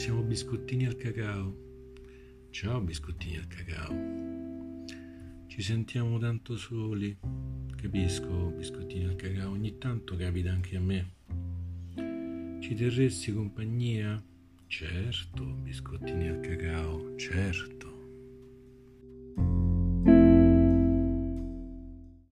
Siamo biscottini al cacao. Ciao biscottini al cacao. Ci sentiamo tanto soli. Capisco, biscottini al cacao, ogni tanto capita anche a me. Ci terresti compagnia? Certo, biscottini al cacao, certo.